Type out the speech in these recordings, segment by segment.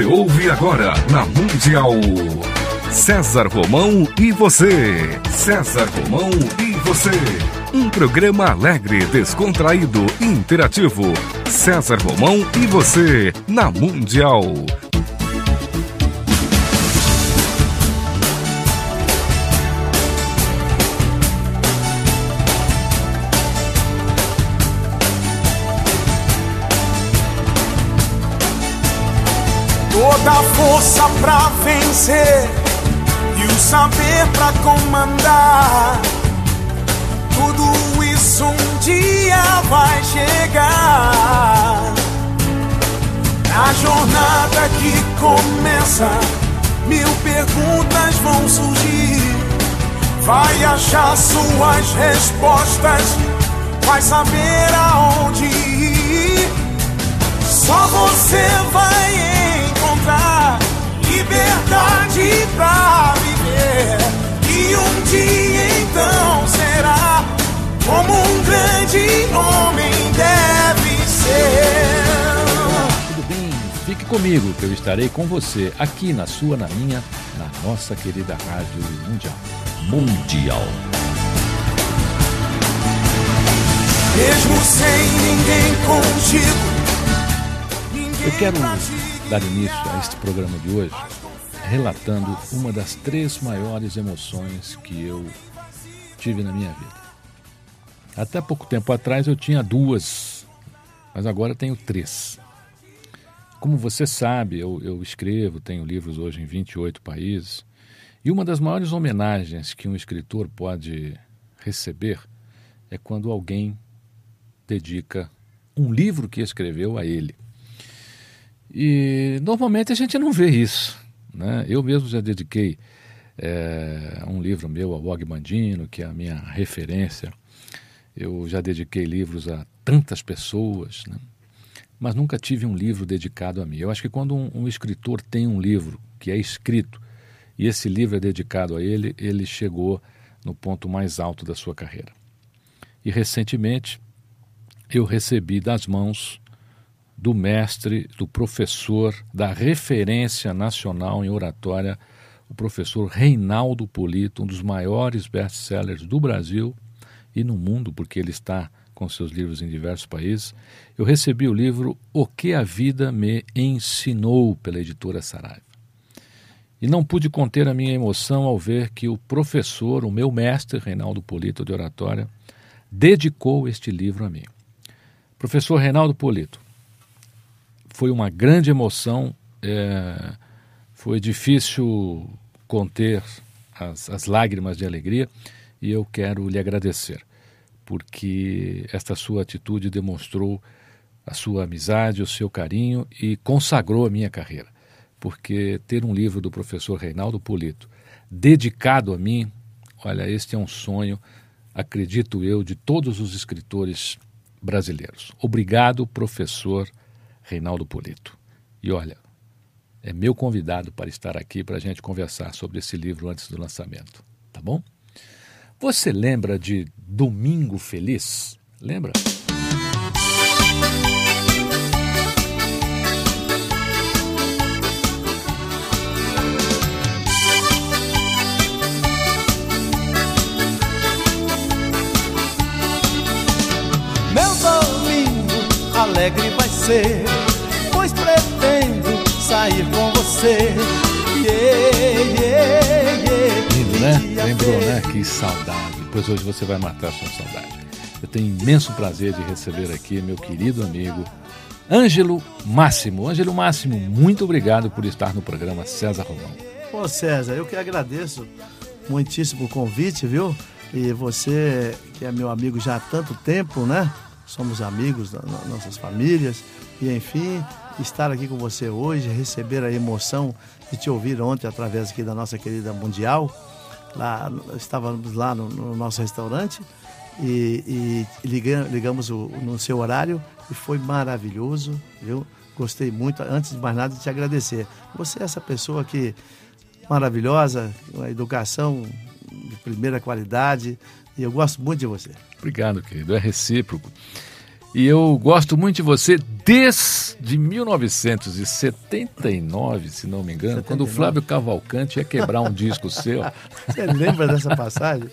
Você ouve agora na Mundial. César Romão e você. César Romão e você. Um programa alegre, descontraído e interativo. César Romão e você na Mundial. Toda a força pra vencer e o saber pra comandar. Tudo isso um dia vai chegar. Na jornada que começa, mil perguntas vão surgir. Vai achar suas respostas, vai saber aonde ir. Só você vai liberdade pra viver. E um dia então será como um grande homem deve ser. Tudo bem? Fique comigo que eu estarei com você aqui na sua, na minha, na nossa querida Rádio Mundial. Mundial. Mesmo sem ninguém contigo. Eu quero dar início a este programa de hoje relatando uma das três maiores emoções que eu tive na minha vida. Até pouco tempo atrás eu tinha duas, mas agora tenho três. Como você sabe, eu, eu escrevo, tenho livros hoje em 28 países, e uma das maiores homenagens que um escritor pode receber é quando alguém dedica um livro que escreveu a ele. E normalmente a gente não vê isso. Né? Eu mesmo já dediquei é, um livro meu ao Og Mandino, que é a minha referência. Eu já dediquei livros a tantas pessoas, né? mas nunca tive um livro dedicado a mim. Eu acho que quando um, um escritor tem um livro que é escrito e esse livro é dedicado a ele, ele chegou no ponto mais alto da sua carreira. E recentemente eu recebi das mãos do mestre, do professor, da referência nacional em oratória, o professor Reinaldo Polito, um dos maiores best-sellers do Brasil e no mundo, porque ele está com seus livros em diversos países. Eu recebi o livro O que a Vida Me Ensinou, pela editora Saraiva. E não pude conter a minha emoção ao ver que o professor, o meu mestre, Reinaldo Polito, de oratória, dedicou este livro a mim. Professor Reinaldo Polito, foi uma grande emoção, é, foi difícil conter as, as lágrimas de alegria e eu quero lhe agradecer, porque esta sua atitude demonstrou a sua amizade, o seu carinho e consagrou a minha carreira. Porque ter um livro do professor Reinaldo Polito dedicado a mim, olha, este é um sonho, acredito eu, de todos os escritores brasileiros. Obrigado, professor Reinaldo Polito. E olha, é meu convidado para estar aqui para a gente conversar sobre esse livro antes do lançamento, tá bom? Você lembra de Domingo Feliz? Lembra? Alegre vai ser, pois pretendo sair com você. Yeah, yeah, yeah. Lindo, né? Lembrou, né? Que saudade. Pois hoje você vai matar a sua saudade. Eu tenho imenso prazer de receber aqui meu querido amigo Ângelo Máximo. Ângelo Máximo, muito obrigado por estar no programa César Romão. Ô César, eu que agradeço muitíssimo o convite, viu? E você, que é meu amigo já há tanto tempo, né? Somos amigos das nossas famílias. E enfim, estar aqui com você hoje, receber a emoção de te ouvir ontem através aqui da nossa querida Mundial. Lá, estávamos lá no, no nosso restaurante e, e liga- ligamos o- no seu horário e foi maravilhoso, viu? Gostei muito. Antes de mais nada, te agradecer. Você é essa pessoa que maravilhosa, uma educação de primeira qualidade e eu gosto muito de você. Obrigado, querido. É recíproco. E eu gosto muito de você desde 1979, se não me engano, 79. quando o Flávio Cavalcante ia quebrar um disco seu. Você lembra dessa passagem?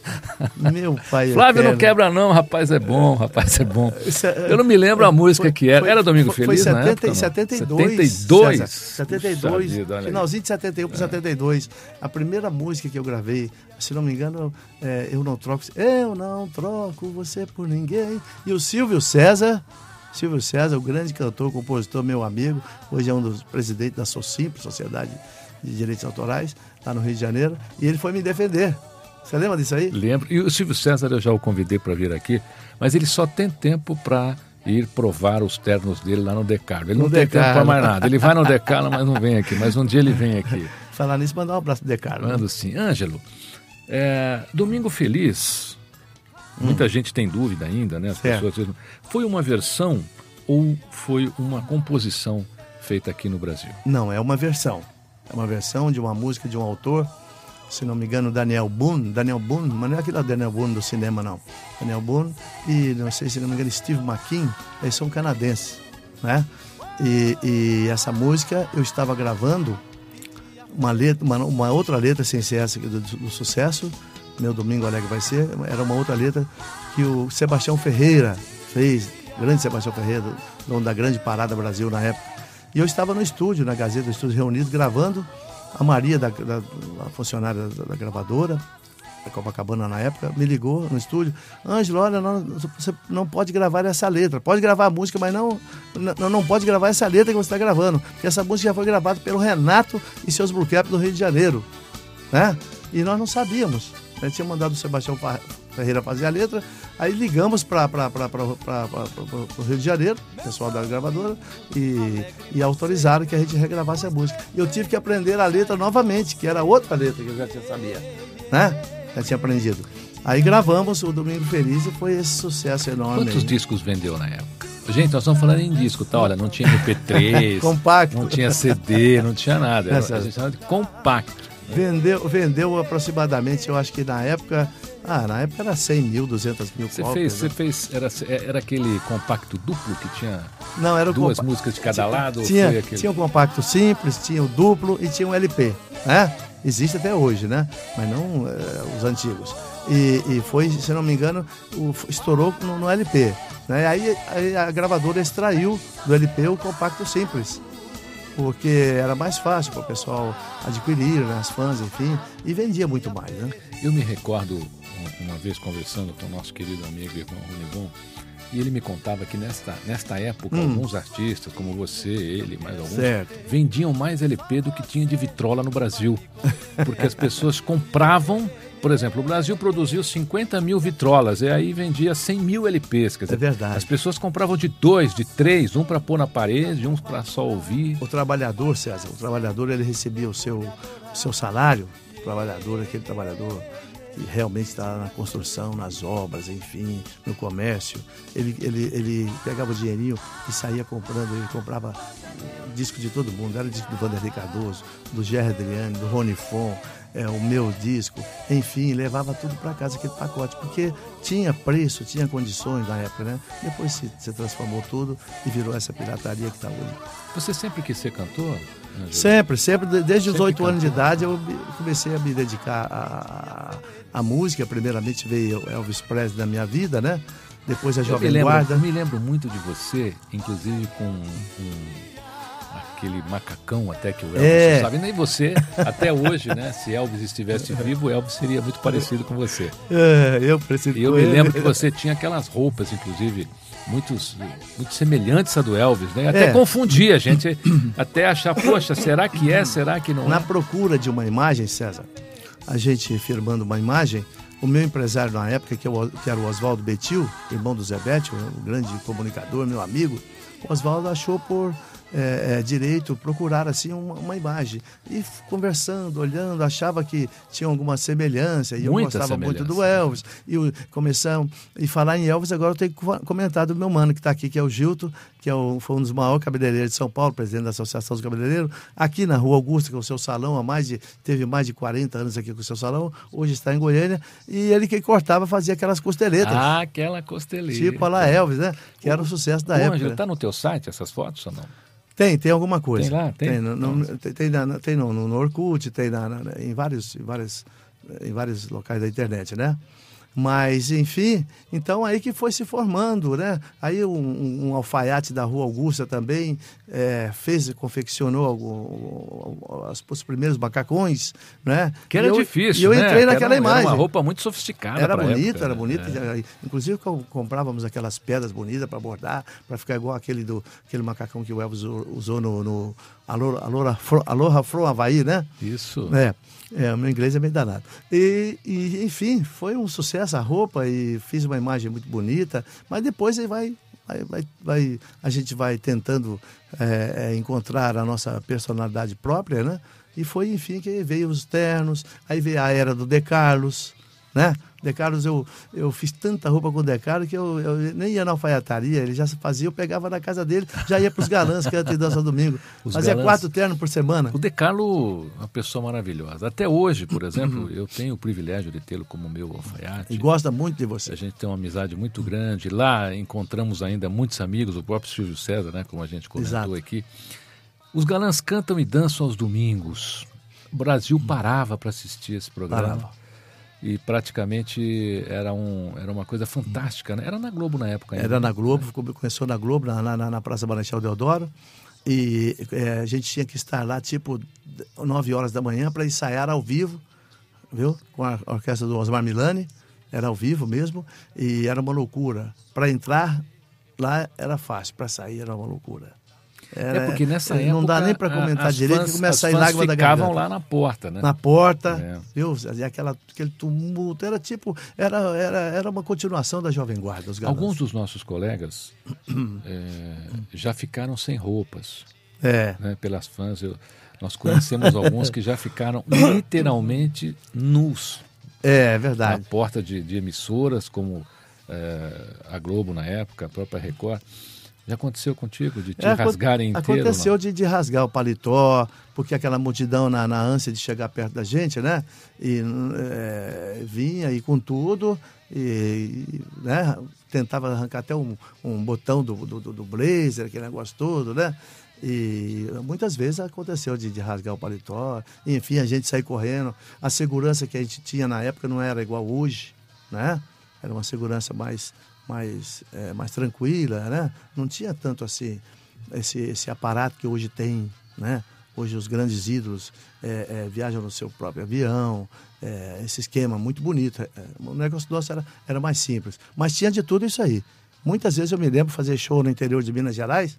Meu pai. Flávio eterno. não quebra, não, rapaz é bom, rapaz é bom. É- Eu não me lembro a música foi, que era. Foi, era Domingo foi, Feliz, foi 70, na época, 72. 72. 72. Vida, finalzinho de 71 para é. 72. A primeira música que eu gravei, se não me engano, é, eu não troco. Eu não troco você por ninguém. E o Silvio César. Silvio César, o grande cantor, compositor, meu amigo, hoje é um dos presidentes da SOCIMP, Sociedade de Direitos Autorais, lá no Rio de Janeiro, e ele foi me defender. Você lembra disso aí? Lembro. E o Silvio César eu já o convidei para vir aqui, mas ele só tem tempo para ir provar os ternos dele lá no Decarlo. Ele no não tem tempo para mais nada. Ele vai no Decarlo, mas não vem aqui. Mas um dia ele vem aqui. Falar nisso, mandar um abraço pro Decarlo. Mando sim. Ângelo, é, Domingo Feliz, muita hum. gente tem dúvida ainda, né? As pessoas Foi uma versão ou foi uma composição feita aqui no Brasil? Não, é uma versão. É uma versão de uma música de um autor, se não me engano, Daniel Boone. Daniel Boone, mas não é aquele Daniel Boone do cinema, não. Daniel Boone e, não sei se não me engano, Steve McKean, eles são canadenses, né? E, e essa música eu estava gravando uma, letra, uma, uma outra letra sem ser essa do, do, sucesso, meu Domingo Alegre vai ser, era uma outra letra que o Sebastião Ferreira fez, grande Sebastião Ferreira, dono da grande Parada Brasil na época. E eu estava no estúdio, na Gazeta Estúdio Reunido, gravando a Maria, da, da a funcionária da, da gravadora, da Copacabana na época, me ligou no estúdio. Ângelo, olha, não, você não pode gravar essa letra. Pode gravar a música, mas não, não, não pode gravar essa letra que você está gravando. Porque essa música já foi gravada pelo Renato e seus Blue do Rio de Janeiro. Né? E nós não sabíamos. Ele tinha mandado o Sebastião Ferreira fazer a letra. Aí ligamos para o Rio de Janeiro, pessoal da gravadora, e, e autorizaram que a gente regravasse a música. E eu tive que aprender a letra novamente, que era outra letra que eu já tinha sabia. Né? já tinha aprendido. Aí gravamos o Domingo Feliz e foi esse sucesso enorme. Quantos aí. discos vendeu na época? Gente, nós estamos falando em disco, tá? Olha, não tinha MP3, compacto. não tinha CD, não tinha nada. Era, a gente chama de compacto. Vendeu, vendeu aproximadamente, eu acho que na época, ah, na época era 100 mil, 200 mil Você fez, né? você fez, era, era aquele compacto duplo que tinha não, era duas músicas de cada tinha, lado? Tinha, tinha um compacto simples, tinha o duplo e tinha um LP, né? existe até hoje, né? Mas não é, os antigos. E, e, foi, se não me engano, o, estourou no, no LP. Né? Aí, aí, a gravadora extraiu do LP o compacto simples, porque era mais fácil para o pessoal adquirir, né? as fãs, enfim, e vendia muito mais. Né? Eu me recordo uma vez conversando com o nosso querido amigo e irmão Ronivon, e ele me contava que nesta, nesta época, hum. alguns artistas, como você, ele, mais alguns, certo. vendiam mais LP do que tinha de vitrola no Brasil. Porque as pessoas compravam. Por exemplo, o Brasil produziu 50 mil vitrolas e aí vendia 100 mil LPs. Quer dizer, é verdade. As pessoas compravam de dois, de três, um para pôr na parede, um para só ouvir. O trabalhador, César, o trabalhador ele recebia o seu, o seu salário, o trabalhador, aquele trabalhador que realmente está na construção, nas obras, enfim, no comércio. Ele, ele, ele pegava o dinheirinho e saía comprando, ele comprava disco de todo mundo, era disco do Vanderlei Cardoso, do Gerry Adriane, do Rony Fon, é, o meu disco, enfim, levava tudo para casa, aquele pacote, porque tinha preço, tinha condições na época, né? Depois se, se transformou tudo e virou essa pirataria que está hoje. Você sempre quis ser cantor? Sempre, sempre. Desde os oito anos de idade eu comecei a me dedicar à, à música. Primeiramente veio Elvis Presley na minha vida, né? Depois a Jovem eu lembro, Guarda. Eu me lembro muito de você, inclusive com um, aquele macacão até que o Elvis é. sabe. Nem você, até hoje, né? Se Elvis estivesse vivo, o Elvis seria muito parecido com você. É, eu preciso. E eu me lembro que você tinha aquelas roupas, inclusive muitos, muito semelhantes a do Elvis, né? Até é. confundia a gente, até achar, poxa, será que é, será que não Na é? procura de uma imagem, César, a gente firmando uma imagem, o meu empresário na época, que, eu, que era o Oswaldo Betil, irmão do Zé Betil, um grande comunicador, meu amigo, o Oswaldo achou por é, é, direito procurar assim uma, uma, imagem. E conversando, olhando, achava que tinha alguma semelhança. E eu Muita gostava semelhança. muito do Elvis. E começamos. E falar em Elvis, agora eu tenho que comentar do meu mano que está aqui, que é o Gilto, que é o, foi um dos maiores cabeleireiros de São Paulo, presidente da Associação dos Cabeleireiros, aqui na Rua Augusta, que é o seu salão, há mais de, teve mais de 40 anos aqui com o seu salão, hoje está em Goiânia, e ele que cortava fazia aquelas costeletas. Ah, aquela costeleta. Tipo a La Elvis, né? Que era o sucesso da Ô, época. Ângelo, tá no teu site essas fotos ou não? Tem, tem alguma coisa. Tem lá? Tem? Tem, no, no, tem, tem, na, tem no, no Orkut, tem na, na, em, vários, em, vários, em vários locais da internet, né? Mas, enfim, então aí que foi se formando, né? Aí um, um alfaiate da Rua Augusta também é, fez, confeccionou algum, os, os, primeiros macacões, né? Que era e eu, difícil, E eu né? entrei naquela era, imagem. Era uma roupa muito sofisticada Era bonita, era né? bonita. É. Inclusive comprávamos aquelas pedras bonitas para bordar, para ficar igual aquele, do, aquele macacão que o Elvis usou no, no Aloha, Aloha, Aloha From Havaí, né? Isso. É. É, o meu inglês é meio danado. E, e, enfim, foi um sucesso a roupa e fiz uma imagem muito bonita, mas depois aí vai, vai, vai, vai a gente vai tentando é, encontrar a nossa personalidade própria, né? E foi, enfim, que veio os ternos, aí veio a era do De Carlos, né? De Carlos, eu, eu fiz tanta roupa com o De Carlos que eu, eu nem ia na alfaiataria, ele já fazia, eu pegava na casa dele, já ia para os galãs que antes de dança domingo. Os Fazia galãs- quatro ternos por semana. O De Carlo é uma pessoa maravilhosa. Até hoje, por exemplo, eu tenho o privilégio de tê-lo como meu alfaiate. E gosta muito de A você. gente tem uma amizade muito grande. Lá encontramos ainda muitos amigos, o próprio Silvio César, né, como a gente comentou Exato. aqui. Os galãs cantam e dançam aos domingos. O Brasil parava para assistir esse programa. Parava. E praticamente era, um, era uma coisa fantástica. Né? Era na Globo na época ainda. Era na Globo, come- começou na Globo, na, na, na Praça Marechal Deodoro. E é, a gente tinha que estar lá, tipo, 9 horas da manhã para ensaiar ao vivo, viu? Com a orquestra do Osmar Milani. Era ao vivo mesmo. E era uma loucura. Para entrar lá era fácil, para sair era uma loucura. Era- É porque nessa não época. Não dá nem para comentar direito, fãs- começa a sair lágrima da ficavam garganta lá na porta, né? na porta, É. viu? E aquela, aquele tumulto, era tipo, era, era, era uma continuação da Jovem Guarda. Alguns dos nossos colegas é, já ficaram sem roupas É, né, pelas fãs. Eu- nós conhecemos alguns que já ficaram literalmente nus é na verdade. porta de, de emissoras, como é, a Globo na época, a própria Record. Já aconteceu contigo de te É, rasgarem inteiro? Aconteceu não? de, de rasgar o paletó, porque aquela multidão na, na ânsia de chegar perto da gente, né? E é, vinha e com tudo, e, né? tentava arrancar até um, um botão do, do, do blazer, aquele negócio todo, né? E muitas vezes aconteceu de, de rasgar o paletó, enfim, a gente sair correndo. A segurança que a gente tinha na época não era igual hoje, né? Era uma segurança mais, mais, é, mais tranquila, né? Não tinha tanto assim esse, esse aparato que hoje tem, né? Hoje os grandes ídolos é, é, viajam no seu próprio avião, é, esse esquema muito bonito. É, o negócio nosso era, era mais simples, mas tinha de tudo isso aí. Muitas vezes eu me lembro fazer show no interior de Minas Gerais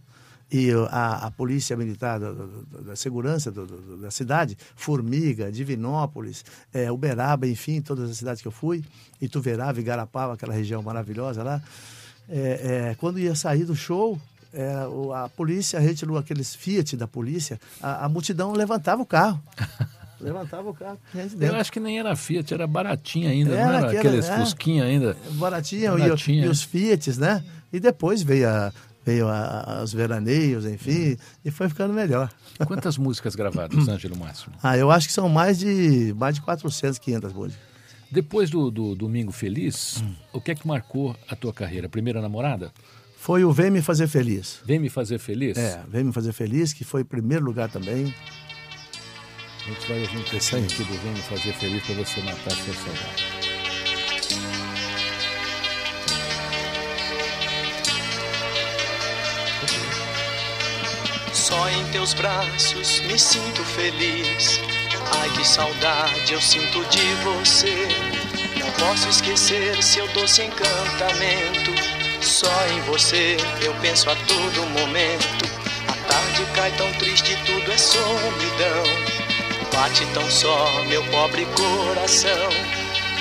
e a, a polícia militar da, segurança da cidade, Formiga, Divinópolis, é, Uberaba, enfim, todas as cidades que eu fui, Ituverava, Igarapava, aquela região maravilhosa lá. É, é, quando ia sair do show, é, a polícia retirou aqueles Fiat da polícia, a, a multidão levantava o carro. levantava o carro. gente Eu acho que nem era Fiat, era baratinha ainda, Era, não era que era, aqueles é. Fusquinha ainda. baratinha, e- Baratinha, E, é. os Fiats, né? E depois veio, a, veio a- os veraneios, enfim, e foi ficando melhor. Quantas músicas gravadas, Ângelo Máximo? Ah, eu acho que são mais de, mais de 400, 500 músicas. Depois do, do Domingo Feliz, o que é que marcou a tua carreira? Primeira namorada? Foi o Vem Me Fazer Feliz. Vem me fazer feliz? É, Vem Me Fazer Feliz, que foi em primeiro lugar também. A gente vai ouvir um aqui do Vem me fazer feliz para você matar a sua saudade. Só em teus braços me sinto feliz. Ai que saudade eu sinto de você. Não posso esquecer seu doce encantamento. Só em você eu penso a todo momento. A tarde cai tão triste, tudo é solidão. Bate tão só meu pobre coração.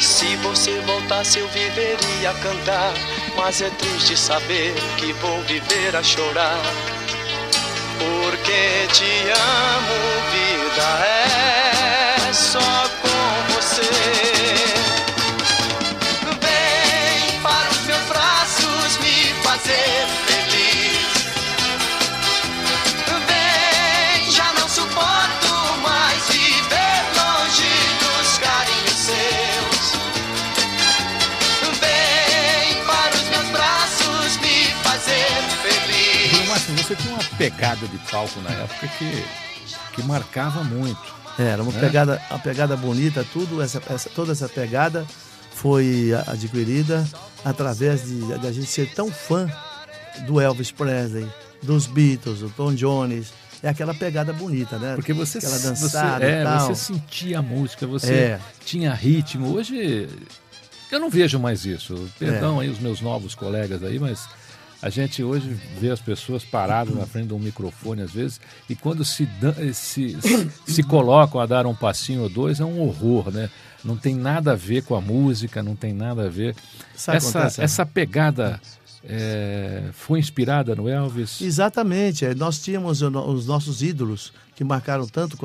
Se você voltasse eu viveria a cantar, mas é triste saber que vou viver a chorar. porque te amo, vida é você tinha uma pegada de palco na época que, que marcava muito. É, Era uma É. pegada, uma pegada bonita, tudo essa, essa- toda essa pegada foi adquirida através de, de a gente ser tão fã do Elvis Presley, dos Beatles, do Tom Jones. É aquela pegada bonita, né? Porque você, aquela você, dançada é, e tal. você sentia a música, você É. tinha ritmo. Hoje eu não vejo mais isso. Perdão aí os meus novos colegas aí, mas a gente hoje vê as pessoas paradas na frente de um microfone às vezes e quando se, se, se colocam a dar um passinho ou dois é um horror, né? Não tem nada a ver com a música, não tem nada a ver. Sabe essa, essa pegada é, foi inspirada no Elvis? Exatamente. é, Nós tínhamos os nossos ídolos que marcaram tanto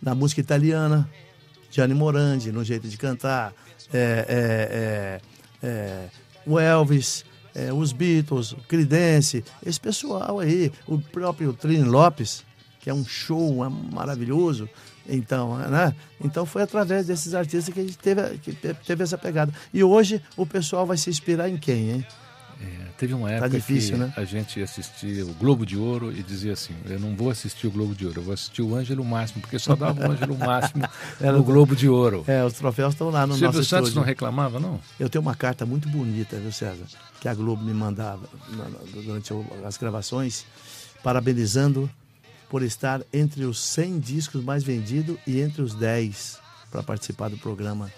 na música italiana, Gianni Morandi, no jeito de cantar, é, é, é, é, o Elvis, é, os Beatles, Creedence, esse pessoal aí, o próprio Trini Lopes, que é um show maravilhoso. Então, né? então foi através desses artistas que a gente teve, que te- teve essa pegada. E hoje o pessoal vai se inspirar em quem, hein? É, teve uma época difícil, que né? a gente assistia o Globo de Ouro e dizia assim: eu não vou assistir o Globo de Ouro, eu vou assistir o Ângelo Máximo, porque só dava o Ângelo Máximo Era no do- Globo de Ouro. É, os troféus estão lá no Silvio nosso Santos estúdio. não reclamava, não? Eu tenho uma carta muito bonita, viu, César? Que a Globo me mandava durante as gravações, parabenizando por estar entre os 100 discos mais vendidos e entre os 10 para participar do programa.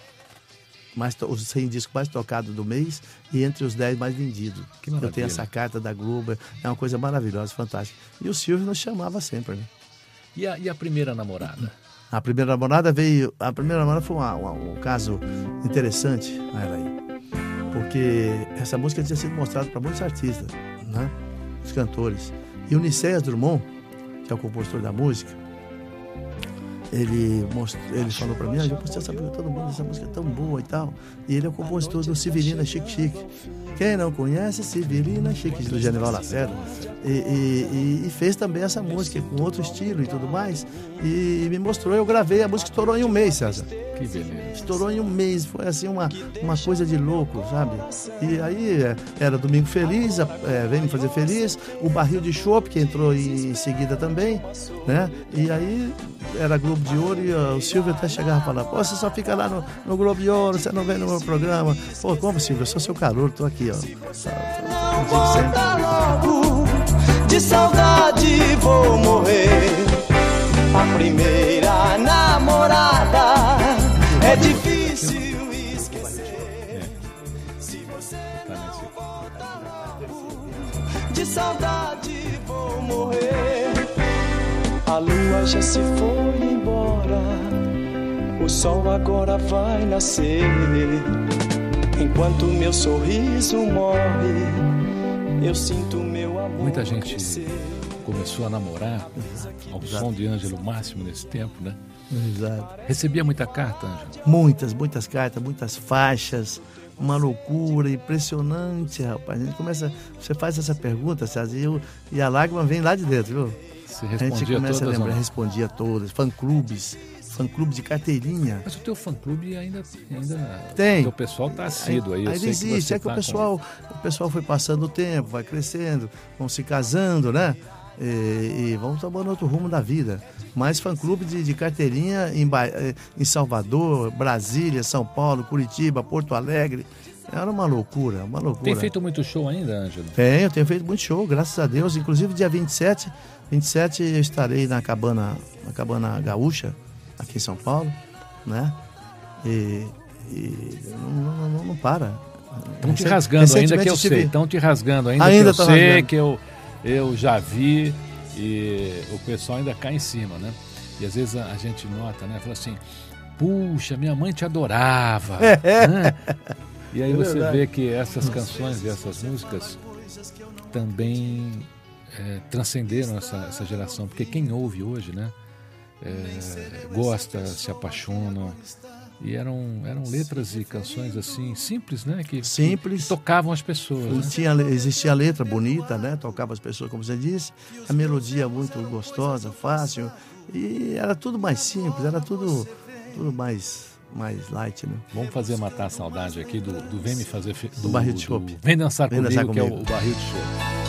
Mais os 100 discos mais tocados do mês e entre os 10 mais vendidos. Que Eu tenho essa carta da Globo, é uma coisa maravilhosa, fantástica. E o Silvio nos chamava sempre, né? E a, e a primeira namorada? A primeira namorada veio. A primeira namorada foi uma- uma- um caso interessante, aí, porque essa música tinha sido mostrada para muitos artistas, né? Os cantores. E o Nicéias Drummond, que é o compositor da música, ele, most... ele falou para mim: ah, eu postei essa música, todo mundo, essa música é tão boa e tal. E ele é o compositor do Severina Chique Chique. Quem não conhece Severina Chique, do Genival Lacerda. E, e- e- e fez também essa música com outro estilo e tudo mais. E me mostrou, eu gravei, a música estourou em um mês, César. Que beleza. Estourou em um mês, foi assim uma, uma coisa de louco, sabe? E aí é, era Domingo Feliz, é, Vem Me Fazer Feliz, o Barril de Chopp, que entrou em, seguida também, né? E aí era Globo de Ouro e ó, o Silvio até chegava a falar, pô, você só fica lá no, no Globo de Ouro, você não vem no meu programa. Pô, como Silvio, eu sou seu calor, tô aqui, ó. Sempre. Volta logo, de saudade vou morrer. A primeira namorada é difícil esquecer. Se você Tá nesse... de saudade vou morrer. A lua já se foi embora. O sol agora vai nascer. Enquanto meu sorriso morre, eu sinto meu amor. Muita gente crescer. começou a namorar ao som de Ângelo Máximo nesse tempo, né? Exato. Recebia muita carta, Ângelo. Muitas, muitas cartas, muitas faixas, uma loucura impressionante, rapaz. A gente começa, você faz essa pergunta, César, e, eu- e a lágrima vem lá de dentro, viu? Você A gente começa todas a lembrar, respondia todas, fã-clubes, fã-clube de carteirinha. Mas o teu fã-clube ainda, ainda... Tem. O pessoal tá assíduo aí. Ainda existe, você é que o tá pessoal, o pessoal foi passando o tempo, vai crescendo, vão se casando, né? E, e vão tomando outro rumo da vida. Mas fã-clube de, de carteirinha em, em Salvador, Brasília, São Paulo, Curitiba, Porto Alegre. Era uma loucura, uma Com... loucura. Tem feito muito show ainda, Ângelo? Tenho, tenho feito muito show, graças a Deus. Inclusive dia 27, 27 eu estarei na cabana, na cabana gaúcha, aqui em São Paulo, né? E, e não, não- não- para. Estão te rasgando ainda que eu recentemente sei. Estão te rasgando ainda, Ainda que eu sei, rasgando. que eu, eu já vi e o pessoal ainda cai em cima, né? E às vezes a, a gente nota, né? Fala assim, puxa, minha mãe te adorava. né? E aí É você verdade. vê que essas canções e essas músicas também é, transcenderam essa, essa geração, porque quem ouve hoje, né, é, gosta, se apaixona. E eram, eram letras e canções assim, simples, né? Que, simples. Que tocavam as pessoas. Né? Tinha, existia a letra bonita, né? Tocava as pessoas, como você disse. A melodia muito gostosa, fácil. E era tudo mais simples, era tudo, tudo mais mais light, né? Vamos fazer matar a saudade aqui do, do Vem Me Fazer... Do, do barril de chope. Vem dançar, Vem comigo, dançar comigo, que é o, o barril de chope.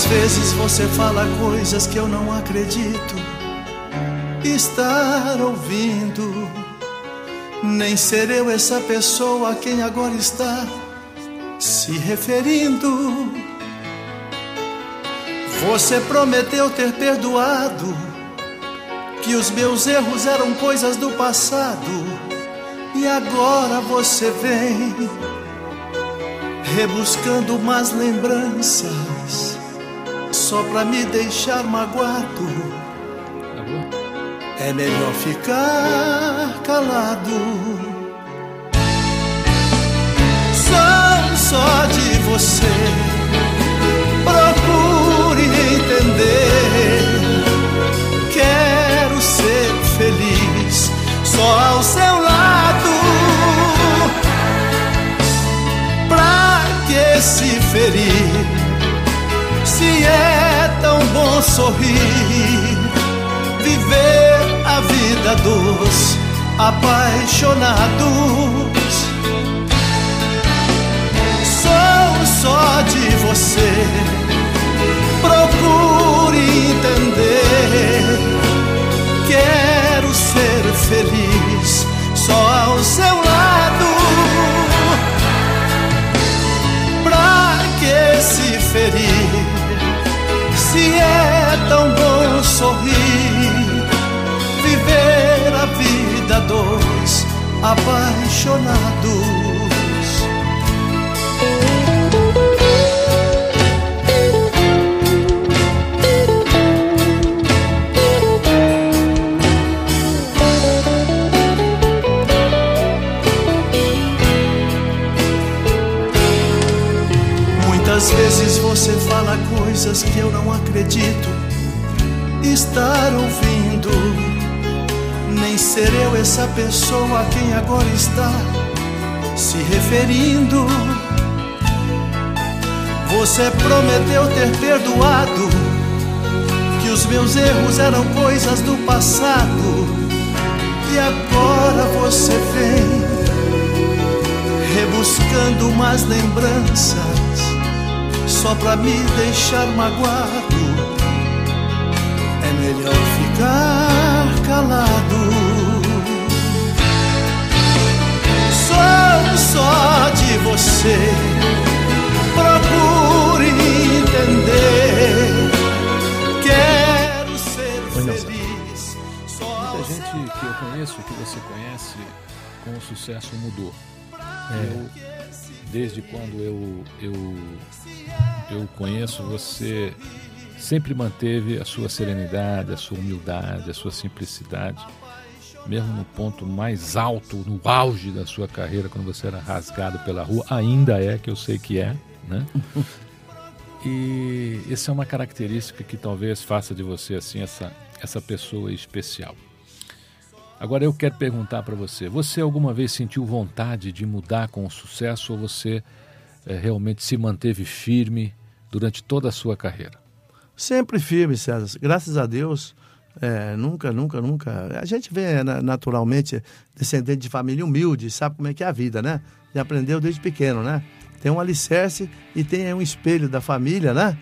Muitas vezes você fala coisas que eu não acredito estar ouvindo. Nem ser eu essa pessoa a quem agora está se referindo. Você prometeu ter perdoado, que os meus erros eram coisas do passado, e agora você vem rebuscando umas lembranças só pra me deixar magoado. É melhor ficar calado. Só, só de você. Procure entender. Quero ser feliz só ao seu lado. Pra que se ferir? Se é tão bom sorrir, viver a vida dos apaixonados. Sou só de você, procure entender. Quero ser feliz só ao seu lado. Pra que se ferir? Se é tão bom sorrir, viver a vida dois apaixonados. Vezes você fala coisas que eu não acredito estar ouvindo. Nem ser eu essa pessoa a quem agora está se referindo. Você prometeu ter perdoado, que os meus erros eram coisas do passado, e agora você vem rebuscando umas lembranças só pra me deixar magoado. É melhor ficar calado. Sou só de você. Procure entender. Quero ser feliz. Muita gente que eu conheço, que você conhece, com o sucesso mudou. É. Eu desde quando eu, eu, eu conheço, você sempre manteve a sua serenidade, a sua humildade, a sua simplicidade, mesmo no ponto mais alto, no auge da sua carreira, quando você era rasgado pela rua, ainda é, que eu sei que é, né? E essa é uma característica que talvez faça de você assim essa, essa pessoa especial. Agora eu quero perguntar para você: você alguma vez sentiu vontade de mudar com o sucesso ou você é, realmente se manteve firme durante toda a sua carreira? Sempre firme, César. Graças a Deus, é, nunca, nunca, nunca. A gente vê naturalmente descendente de família humilde, sabe como é que é a vida, né? E aprendeu desde pequeno, né? Tem um alicerce e tem um espelho da família, né?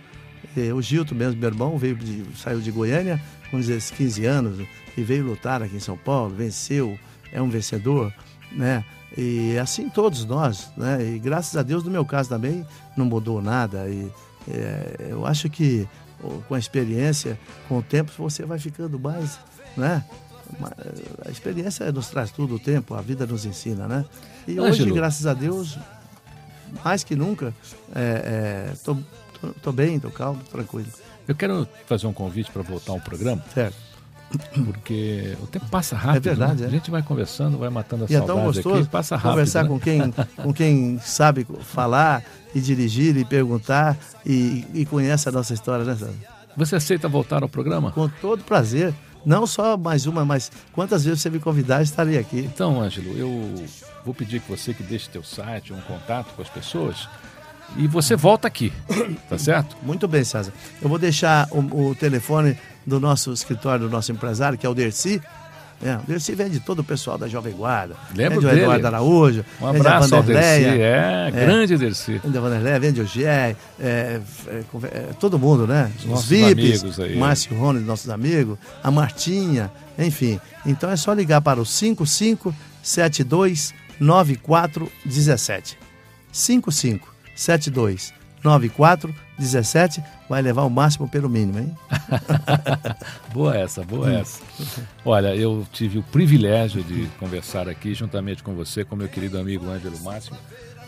E o Gilto mesmo, meu irmão, veio de, saiu de Goiânia com 15 anos, e veio lutar aqui em São Paulo, venceu, é um vencedor, né? E assim todos nós, né? E graças a Deus, no meu caso também, não mudou nada. E é, eu acho que com a experiência, com o tempo, você vai ficando mais, né? A experiência nos traz tudo o tempo, a vida nos ensina, né? E hoje, graças a Deus, mais que nunca, estou é, tô bem, tô calmo, tranquilo. Eu quero fazer um convite para voltar ao programa. Certo. Porque o tempo passa rápido. É verdade, né? é. A gente vai conversando, vai matando a E é tão saudade gostoso aqui, passa rápido. conversar né? com, quem, com quem sabe falar e dirigir e perguntar e, e conhece a nossa história, né, Sandro? Você aceita voltar ao programa? Com todo prazer. Não só mais uma, mas quantas vezes você me convidar, estarei aqui. Então, Ângelo, eu vou pedir que você que deixe teu site, um contato com as pessoas, e você volta aqui, tá certo? Muito bem, César. Eu vou deixar o, o telefone do nosso escritório, do nosso empresário, que é o Dercy. É, o Dercy vem de todo o pessoal da Jovem Guarda. Lembro vem do dele. Eduardo Araújo. Um abraço ao Dercy, é, grande Dercy. Vem da Vanderleia, vem de Ogier, é, é, é, todo mundo, né? Os Nossos VIPs, amigos aí. Márcio Rony, nossos amigos, a Martinha, enfim. Então é só ligar para o 5572 9417. 5572 9417 vai levar o máximo pelo mínimo, hein? Boa essa, boa essa. Olha, eu tive o privilégio de conversar aqui juntamente com você, com meu querido amigo Ângelo Máximo,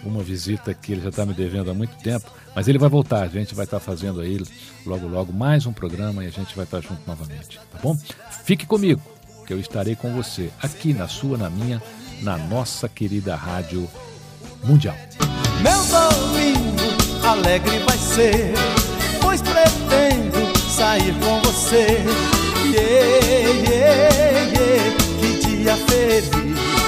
uma visita que ele já está me devendo há muito tempo, mas ele vai voltar, a gente vai estar fazendo aí logo logo mais um programa e a gente vai estar junto novamente, tá bom? Fique comigo, que eu estarei com você aqui na sua, na minha, na nossa querida Rádio Mundial. Meu domingo alegre vai ser, pois pretendo sair com você. Yeah, yeah, yeah, que dia feliz.